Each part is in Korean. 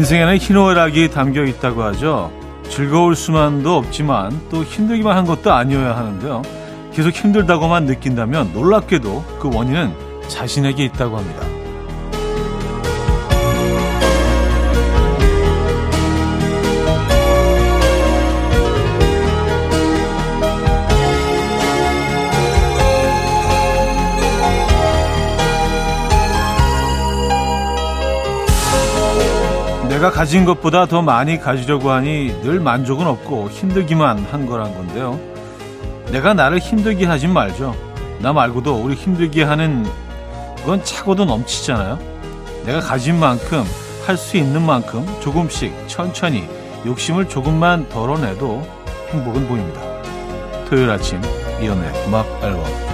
인생에는 희노애락이 담겨 있다고 하죠. 즐거울 수만도 없지만 또 힘들기만 한 것도 아니어야 하는데요. 계속 힘들다고만 느낀다면 놀랍게도 그 원인은 자신에게 있다고 합니다. 내가 가진 것보다 더 많이 가지려고 하니 늘 만족은 없고 힘들기만 한 거란 건데요. 내가 나를 힘들게 하진 말죠. 나 말고도 우리 힘들게 하는 건 차고도 넘치잖아요. 내가 가진 만큼 할 수 있는 만큼 조금씩 천천히 욕심을 조금만 덜어내도 행복은 보입니다. 토요일 아침 이연의 음악 앨범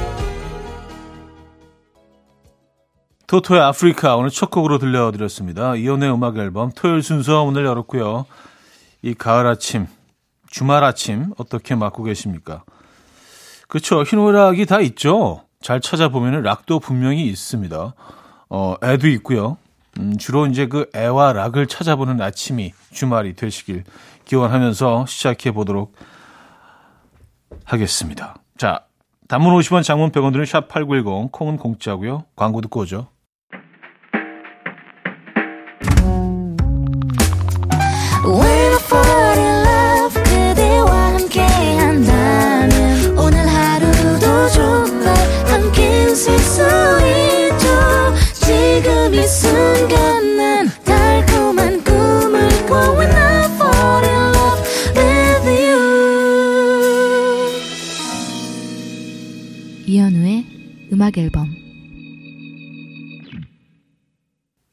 토토의 아프리카 오늘 첫 곡으로 들려드렸습니다. 이연의 음악 앨범 토요일 순서 오늘 열었고요. 이 가을 아침, 주말 아침 어떻게 맞고 계십니까? 그렇죠. 희노락이 다 있죠. 잘 찾아보면 락도 분명히 있습니다. 어, 애도 있고요. 음, 주로 이제 그 애와 락을 찾아보는 아침이 주말이 되시길 기원하면서 시작해 보도록 하겠습니다. 자, 단문 50원 장문 100원 드는 샵8910 콩은 공짜고요. 광고 듣고 오죠.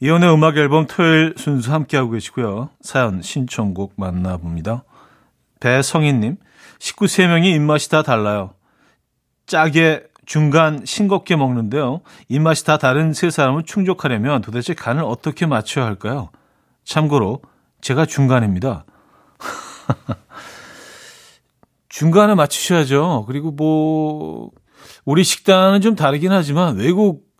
이혼의 음악 앨범 토요일 순서 함께하고 계시고요. 사연 신청곡 만나봅니다. 배성희님, 식구 3명이 입맛이 다 달라요. 짜게, 중간, 싱겁게 먹는데요. 입맛이 다 다른 세 사람을 충족하려면 도대체 간을 어떻게 맞춰야 할까요? 참고로, 제가 중간입니다. 중간에 맞추셔야죠. 그리고 뭐, 우리 식단은 좀 다르긴 하지만 외국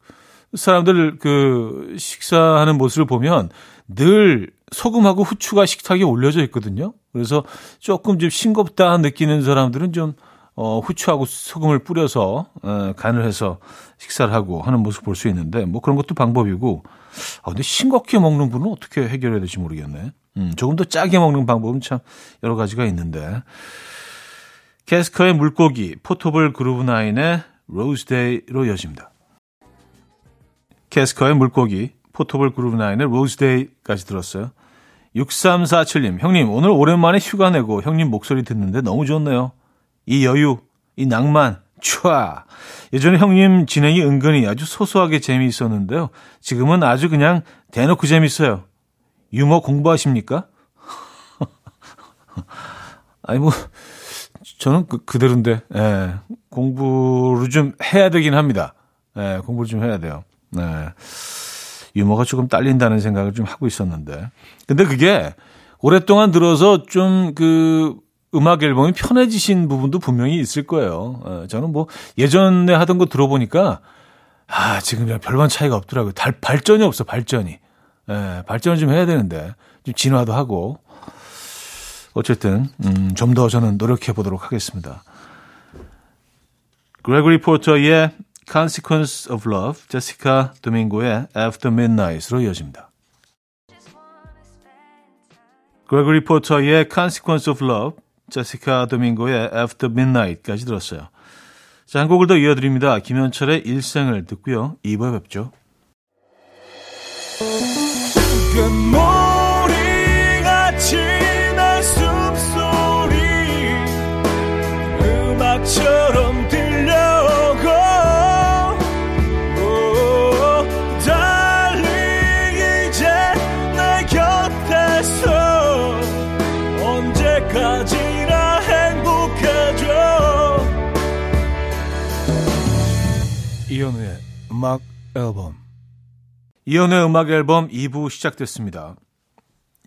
사람들 그 식사하는 모습을 보면 늘 소금하고 후추가 식탁에 올려져 있거든요. 그래서 조금 좀 싱겁다 느끼는 사람들은 좀 어, 후추하고 소금을 뿌려서 어, 간을 해서 식사를 하고 하는 모습 볼 수 있는데 뭐 그런 것도 방법이고 아 근데 싱겁게 먹는 분은 어떻게 해결해야 될지 모르겠네. 음, 조금 더 짜게 먹는 방법은 참 여러 가지가 있는데 캐스커의 물고기, 포터블 그루브 나인의 Rose Day로 이어집니다. 캐스커의 물고기, 포터블 그루브나인의 Rose Day까지 들었어요. 6347님, 형님, 오늘 오랜만에 휴가 내고 형님 목소리 듣는데 너무 좋네요. 이 여유, 이 낭만, 촤. 예전에 형님 진행이 은근히 아주 소소하게 재미있었는데요. 지금은 아주 그냥 대놓고 재밌어요. 유머 공부하십니까? 아니, 뭐, 저는 그, 그대로인데, 예, 공부를 좀 해야 되긴 합니다. 예, 공부를 좀 해야 돼요. 네. 유머가 조금 딸린다는 생각을 좀 하고 있었는데. 근데 그게 오랫동안 들어서 좀 그 음악 앨범이 편해지신 부분도 분명히 있을 거예요. 예, 저는 뭐 예전에 하던 거 들어보니까 아, 지금 별반 차이가 없더라고요. 달, 발전이 없어, 발전이. 예, 발전을 좀 해야 되는데, 좀 진화도 하고, 어쨌든 음, 좀 더 저는 노력해 보도록 하겠습니다. 그레고리 포터의 Consequence of Love, 제시카 도밍고의 After Midnight으로 이어집니다. 그레고리 포터의 Consequence of Love, 제시카 도밍고의 After Midnight까지 들었어요. 자, 한 곡을 더 이어드립니다. 김현철의 일생을 듣고요. 2부에 뵙죠. 음악 앨범 이현우의 음악 앨범 2부 시작됐습니다.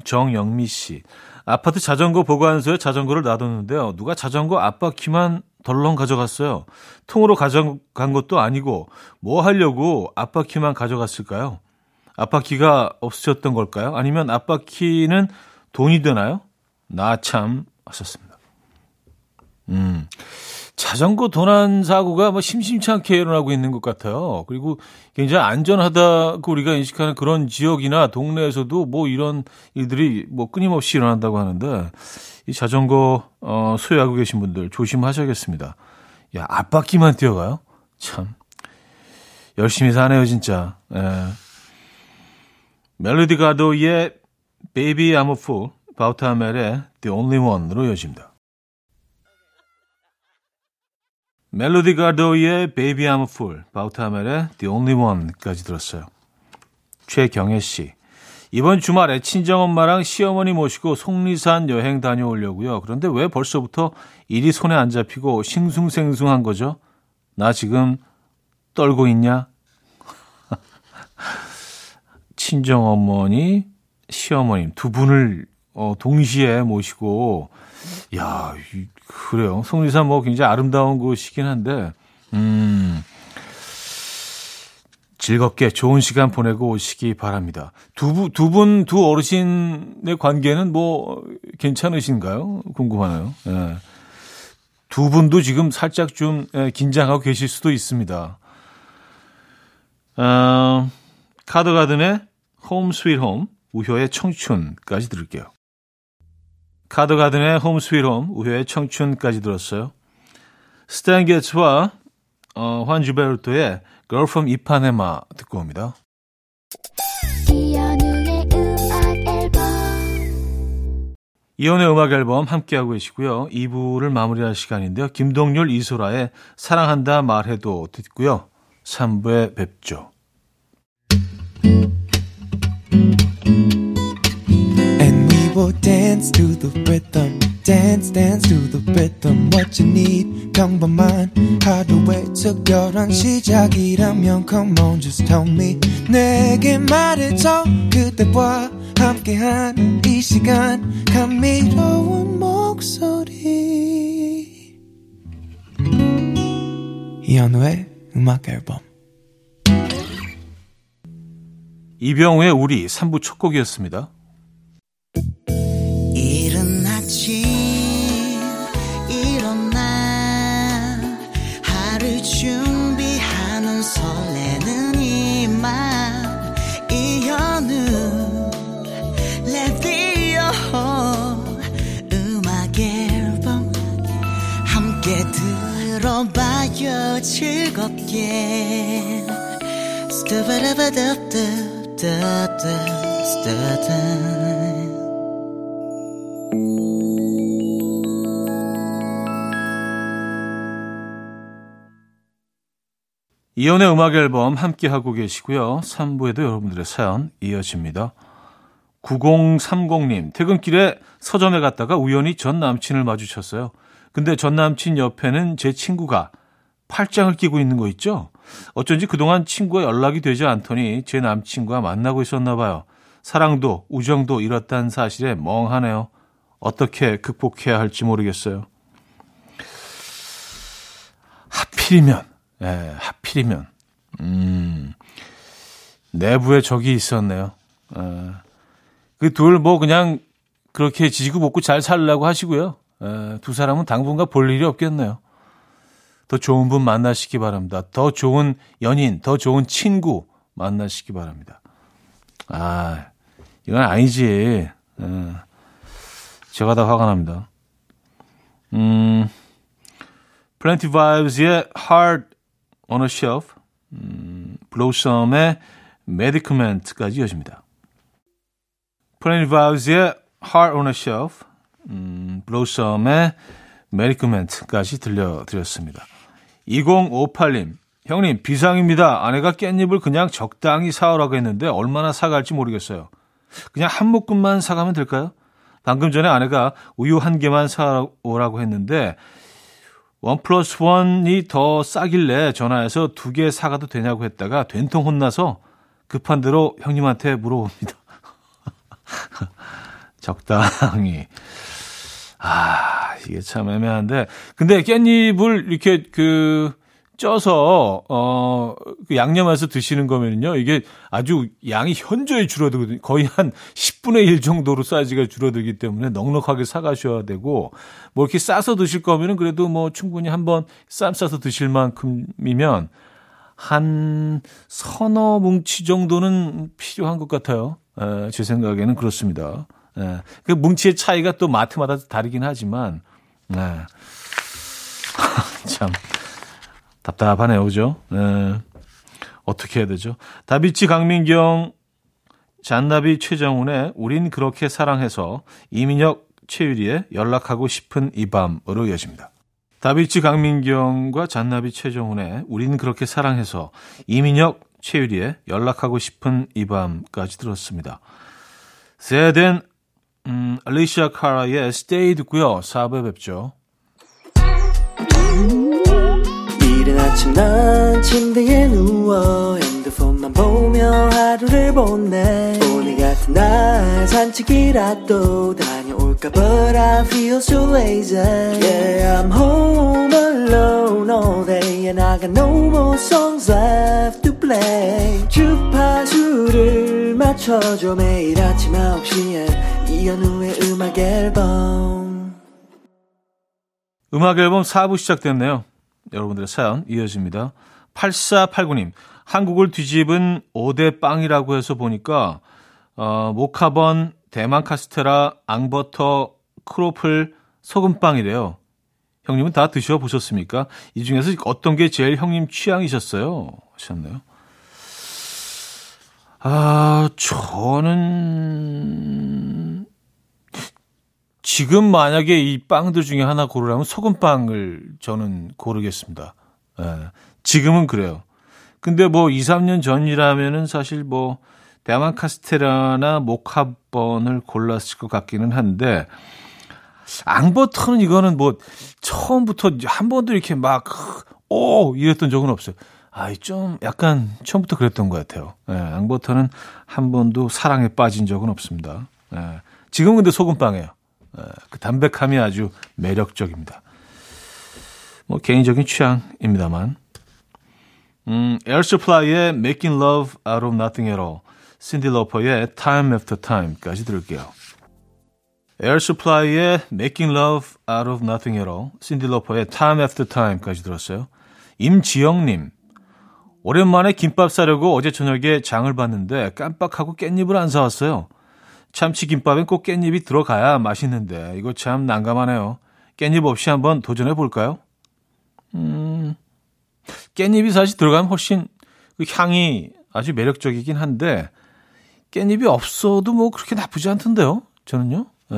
정영미 씨. 아파트 자전거 보관소에 자전거를 놔뒀는데요. 누가 자전거 앞바퀴만 덜렁 가져갔어요. 통으로 가져간 것도 아니고 뭐 하려고 앞바퀴만 가져갔을까요? 앞바퀴가 없어졌던 걸까요? 아니면 앞바퀴는 돈이 되나요? 나 참 하셨습니다. 음. 자전거 도난 사고가 뭐 심심치 않게 일어나고 있는 것 같아요. 그리고 굉장히 안전하다고 우리가 인식하는 그런 지역이나 동네에서도 뭐 이런 일들이 뭐 끊임없이 일어난다고 하는데 이 자전거 어 소유하고 계신 분들 조심하셔야겠습니다. 야, 앞바퀴만 뛰어가요? 참. 열심히 사네요, 진짜. 예. 멜로디 가도의 Baby I'm a Fool, 바우타멜의 The Only One으로 이어집니다. 멜로디 가도의 Baby I'm a Fool, 바우타멜의 The Only One까지 들었어요. 최경혜 씨. 이번 주말에 친정엄마랑 시어머니 모시고 속리산 여행 다녀오려고요. 그런데 왜 벌써부터 일이 손에 안 잡히고 싱숭생숭한 거죠? 나 지금 떨고 있냐? 친정어머니, 시어머님 두 분을 어, 동시에 모시고 야, 그래요. 속리산 뭐 굉장히 아름다운 곳이긴 한데 음. 즐겁게 좋은 시간 보내고 오시기 바랍니다. 두, 분, 두 분, 두 어르신의 관계는 뭐 괜찮으신가요? 궁금하네요. 예. 두 분도 지금 살짝 좀 예, 긴장하고 계실 수도 있습니다. 어, 카드가든의 Home Sweet Home, 우효의 청춘까지 들을게요. 카드가든의 Home Sweet Home, 우효의 청춘까지 들었어요. 스탄 게츠와 어, 주앙 질베르토의 Girl from 이파네마 듣고 옵니다. 이현우의 음악 앨범 함께하고 계시고요. 2부를 마무리할 시간인데요. 김동률 이소라의 사랑한다 말해도 듣고요. 3부에 뵙죠. And we will dance to the rhythm. dance dance to the rhythm what you need 평범한 하루의 특별한 시작이라면 come on just tell me 내게 말해줘 그대와 함께한 이 시간 감미로운 목소리 이현우의 음악 앨범 이병우의 우리 3부 첫 곡이었습니다. 들어봐요 즐겁게 이연의 음악 앨범 함께 하고 계시고요. 3부에도 여러분들의 사연 이어집니다. 9030님, 퇴근길에 서점에 갔다가 우연히 전 남친을 마주쳤어요. 근데 전 남친 옆에는 제 친구가 팔짱을 끼고 있는 거 있죠? 어쩐지 그동안 친구와 연락이 되지 않더니 제 남친과 만나고 있었나 봐요. 사랑도 우정도 잃었다는 사실에 멍하네요. 어떻게 극복해야 할지 모르겠어요. 하필이면, 예, 하필이면, 음, 내부에 적이 있었네요. 예, 그둘 뭐 그냥 그렇게 지지고 볶고 잘 살려고 하시고요. 에, 두 사람은 당분간 볼 일이 없겠네요. 더 좋은 분 만나시기 바랍니다. 더 좋은 연인, 더 좋은 친구 만나시기 바랍니다. 아, 이건 아니지. 에, 제가 다 화가 납니다. 음, 플랜티 바이브스의 Heart on a Shelf, 음, 블로썸의 Medicament까지 이어집니다. 플랜티 바이브스의 Heart on a Shelf, 음, 블로썸의 Medicament까지 들려드렸습니다. 2058님, 형님, 비상입니다. 아내가 깻잎을 그냥 적당히 사오라고 했는데 얼마나 사갈지 모르겠어요. 그냥 한 묶음만 사가면 될까요? 방금 전에 아내가 우유 한 개만 사오라고 했는데 one plus one이 더 싸길래 전화해서 두 개 사가도 되냐고 했다가 된통 혼나서 급한 대로 형님한테 물어봅니다. 적당히. 아, 이게 참 애매한데. 근데 깻잎을 이렇게 그, 쪄서 어, 그 양념해서 드시는 거면요. 이게 아주 양이 현저히 줄어들거든요. 거의 한 10분의 1 정도로 사이즈가 줄어들기 때문에 넉넉하게 사 가셔야 되고 뭐 이렇게 싸서 드실 거면은 그래도 뭐 충분히 한번 쌈 싸서 드실 만큼이면 한 서너 뭉치 정도는 필요한 것 같아요. 에, 제 생각에는 그렇습니다. 에, 그 뭉치의 차이가 또 마트마다 다르긴 하지만, 네. 참. 답답하네요. 그죠? 네. 어떻게 해야 되죠? 다비치 강민경, 잔나비 최정훈의 우린 그렇게 사랑해서 이민혁 최유리의 연락하고 싶은 이 밤으로 이어집니다. 다비치 강민경과 잔나비 최정훈의 우린 그렇게 사랑해서 이민혁 최유리의 연락하고 싶은 이 밤까지 들었습니다. 세덴 음, 알리시아 카라의 Stay 듣고요. 4부에 뵙죠. 이른 아침 난 침대에 누워 핸드폰만 보며 하루를 보내 오늘 같은 날 산책이라도 다녀올까 But I feel so lazy Yeah I'm home alone all day And I got no more songs left to play 주파수를 맞춰줘 매일 아침 9시에 이현우의 음악 앨범 음악 앨범 4부 시작됐네요 여러분들의 사연 이어집니다. 8489님, 한국을 뒤집은 5대 빵이라고 해서 보니까, 어, 모카번, 대만 카스테라, 앙버터, 크로플, 소금빵이래요. 형님은 다 드셔보셨습니까? 이 중에서 어떤 게 제일 형님 취향이셨어요? 하셨네요. 아, 저는 지금 만약에 이 빵들 중에 하나 고르라면 소금빵을 저는 고르겠습니다. 예, 지금은 그래요. 근데 뭐 2, 3년 전이라면은 사실 뭐 대만 카스테라나 모카번을 골랐을 것 같기는 한데 앙버터는 이거는 뭐 처음부터 한 번도 이렇게 막 오 이랬던 적은 없어요. 아이 좀 약간 처음부터 그랬던 것 같아요. 예, 앙버터는 한 번도 사랑에 빠진 적은 없습니다. 예, 지금 근데 소금빵이에요. 그 담백함이 아주 매력적입니다. 뭐 개인적인 취향입니다만. 음, 에어 서플라이의 Making Love Out of Nothing at All, 신디 로퍼의 Time After Time까지 들을게요. 에어 서플라이의 Making Love Out of Nothing at All, 신디 로퍼의 Time After Time까지 들었어요. 임지영님, 오랜만에 김밥 사려고 어제 저녁에 장을 봤는데 깜빡하고 깻잎을 안 사왔어요. 참치 김밥엔 꼭 깻잎이 들어가야 맛있는데 이거 참 난감하네요. 깻잎 없이 한번 도전해 볼까요? 음, 깻잎이 사실 들어가면 훨씬 그 향이 아주 매력적이긴 한데 깻잎이 없어도 뭐 그렇게 나쁘지 않던데요. 저는요. 예.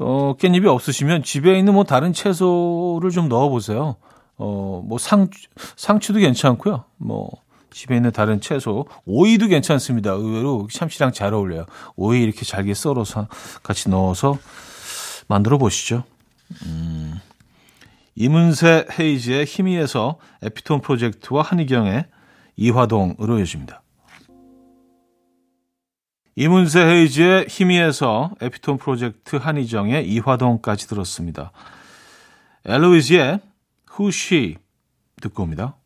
어, 깻잎이 없으시면 집에 있는 뭐 다른 채소를 좀 넣어 보세요. 어, 뭐 상, 상추도 괜찮고요. 뭐 집에 있는 다른 채소, 오이도 괜찮습니다. 의외로 참치랑 잘 어울려요. 오이 이렇게 잘게 썰어서 같이 넣어서 만들어 보시죠. 음, 이문세 헤이즈의 힘이에서 에피톤 프로젝트와 한희경의 이화동으로 이어집니다. 이문세 헤이즈의 힘이에서 에피톤 프로젝트 한희정의 이화동까지 들었습니다. 엘로이즈의 Who She 듣고 옵니다.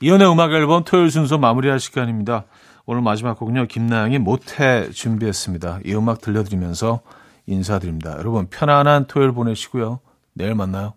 이연의 음악 앨범 토요일 순서 마무리할 시간입니다. 오늘 마지막 곡은요. 김나영이 못해 준비했습니다. 이 음악 들려드리면서 인사드립니다. 여러분 편안한 토요일 보내시고요. 내일 만나요.